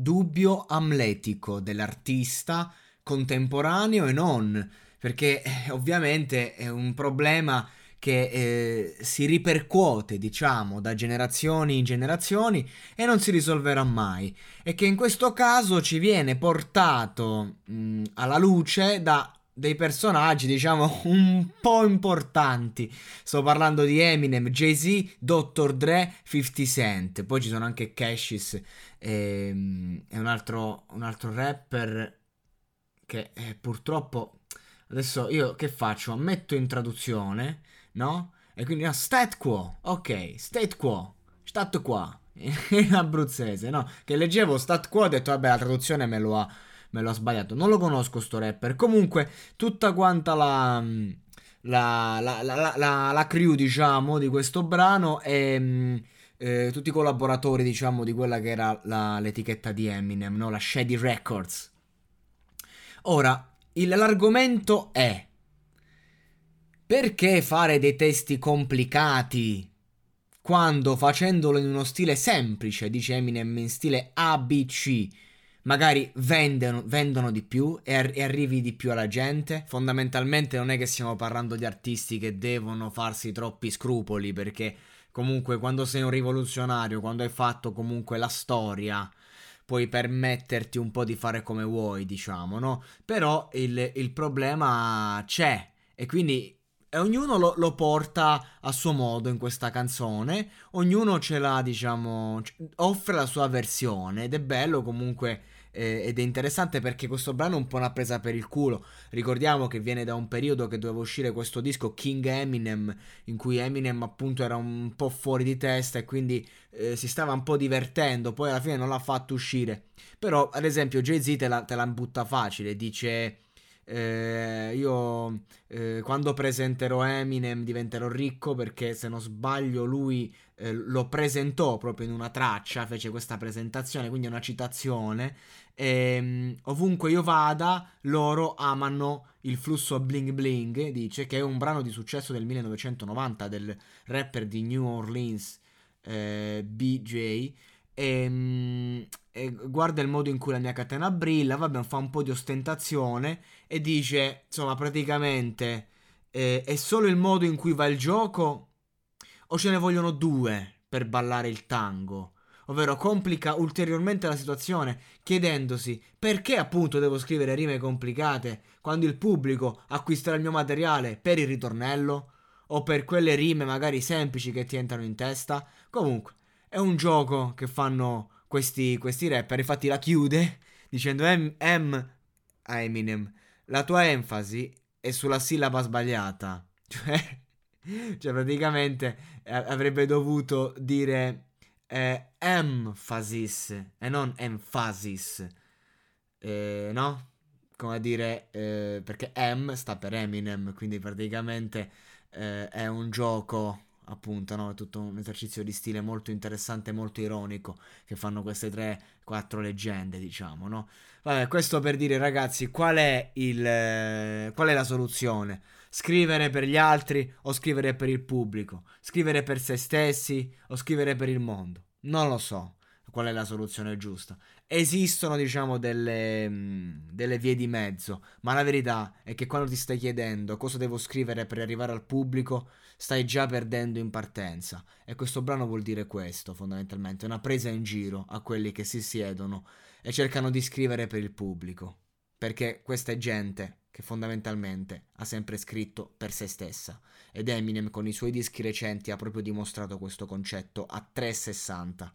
Dubbio amletico dell'artista contemporaneo e non, perché eh, ovviamente è un problema che eh, si ripercuote, diciamo, da generazioni in generazioni e non si risolverà mai. E che in questo caso ci viene portato mh, alla luce da dei personaggi, diciamo, un po' importanti. Sto parlando di Eminem, Jay-Z, Dr. Dre, 50 Cent. Poi ci sono anche Cashes e, ehm, e un, altro, un altro rapper che eh, purtroppo... Adesso io che faccio? Metto in traduzione, no? E quindi no, stat quo, ok, state quo, stat qua, in abruzzese, no? Che leggevo stat quo ho detto, vabbè, la traduzione me lo ha me lo ha sbagliato. Non lo conosco sto rapper. Comunque, tutta quanta la. La, la, la, la, la crew, diciamo, di questo brano e eh, tutti i collaboratori, diciamo, di quella che era l'etichetta di Eminem, no? la Shady Records. Ora, il, l'argomento è perché fare dei testi complicati quando facendolo in uno stile semplice, dice Eminem, in stile ABC, magari vendono, vendono di più e, ar- e, arrivi di più alla gente. Fondamentalmente non è che stiamo parlando di artisti che devono farsi troppi scrupoli perché comunque quando sei un rivoluzionario, quando hai fatto comunque la storia, puoi permetterti un po' di fare come vuoi, diciamo, no? Però il, il problema c'è e quindi e ognuno lo, lo, porta a suo modo in questa canzone, ognuno ce l'ha, diciamo, offre la sua versione ed è bello comunque eh, ed è interessante perché questo brano è un po' una presa per il culo. Ricordiamo che viene da un periodo che doveva uscire questo disco King Eminem, in cui Eminem appunto era un po' fuori di testa e quindi eh, si stava un po' divertendo, poi alla fine non l'ha fatto uscire. Però, ad esempio, Jay-Z te la, te la butta facile, dice... Eh, io eh, quando presenterò Eminem diventerò ricco perché se non sbaglio lui eh, lo presentò proprio in una traccia, fece questa presentazione, quindi una citazione e, ehm, ovunque io vada, loro amano il flusso bling bling, dice, che è un brano di successo del 1990 del rapper di New Orleans, eh, BJ. E, ehm, guarda il modo in cui la mia catena brilla, vabbè, fa un po' di ostentazione e dice, insomma, praticamente eh, è solo il modo in cui va il gioco o ce ne vogliono due per ballare il tango? ovvero complica ulteriormente la situazione, chiedendosi perché appunto devo scrivere rime complicate quando il pubblico acquisterà il mio materiale per il ritornello o per quelle rime magari semplici che ti entrano in testa. Comunque, è un gioco che fanno questi, questi rapper, infatti la chiude dicendo M, M a Eminem, la tua enfasi è sulla sillaba sbagliata. Cioè, cioè praticamente eh, avrebbe dovuto dire eh, emphasis e non emphasis, eh, no? Come dire, eh, perché M sta per Eminem, quindi praticamente eh, è un gioco, appunto, no? È tutto un esercizio di stile molto interessante, molto ironico, che fanno queste tre, quattro leggende, diciamo, no? Vabbè, questo per dire, ragazzi, qual è, il, eh, qual è la soluzione? Scrivere per gli altri o scrivere per il pubblico? Scrivere per se stessi o scrivere per il mondo? Non lo so. Qual è la soluzione giusta. Esistono, diciamo, delle, delle, vie di mezzo, ma la verità è che quando ti stai chiedendo cosa devo scrivere per arrivare al pubblico, stai già perdendo in partenza. E questo brano vuol dire questo, fondamentalmente, una presa in giro a quelli che si siedono e cercano di scrivere per il pubblico. Perché questa è gente che fondamentalmente ha sempre scritto per se stessa. Ed Eminem con i suoi dischi recenti ha proprio dimostrato questo concetto a 360.